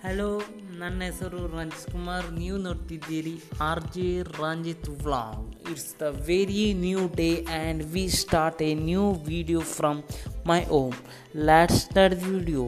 hello ನನ್ನ ಹೆಸರು ರಂಜಿತ್ ಕುಮಾರ್ ನೀವು ನೋಡ್ತಿದ್ದೀರಿ R J Ranjith vlog it's the very new day and we start a new video from my home let start video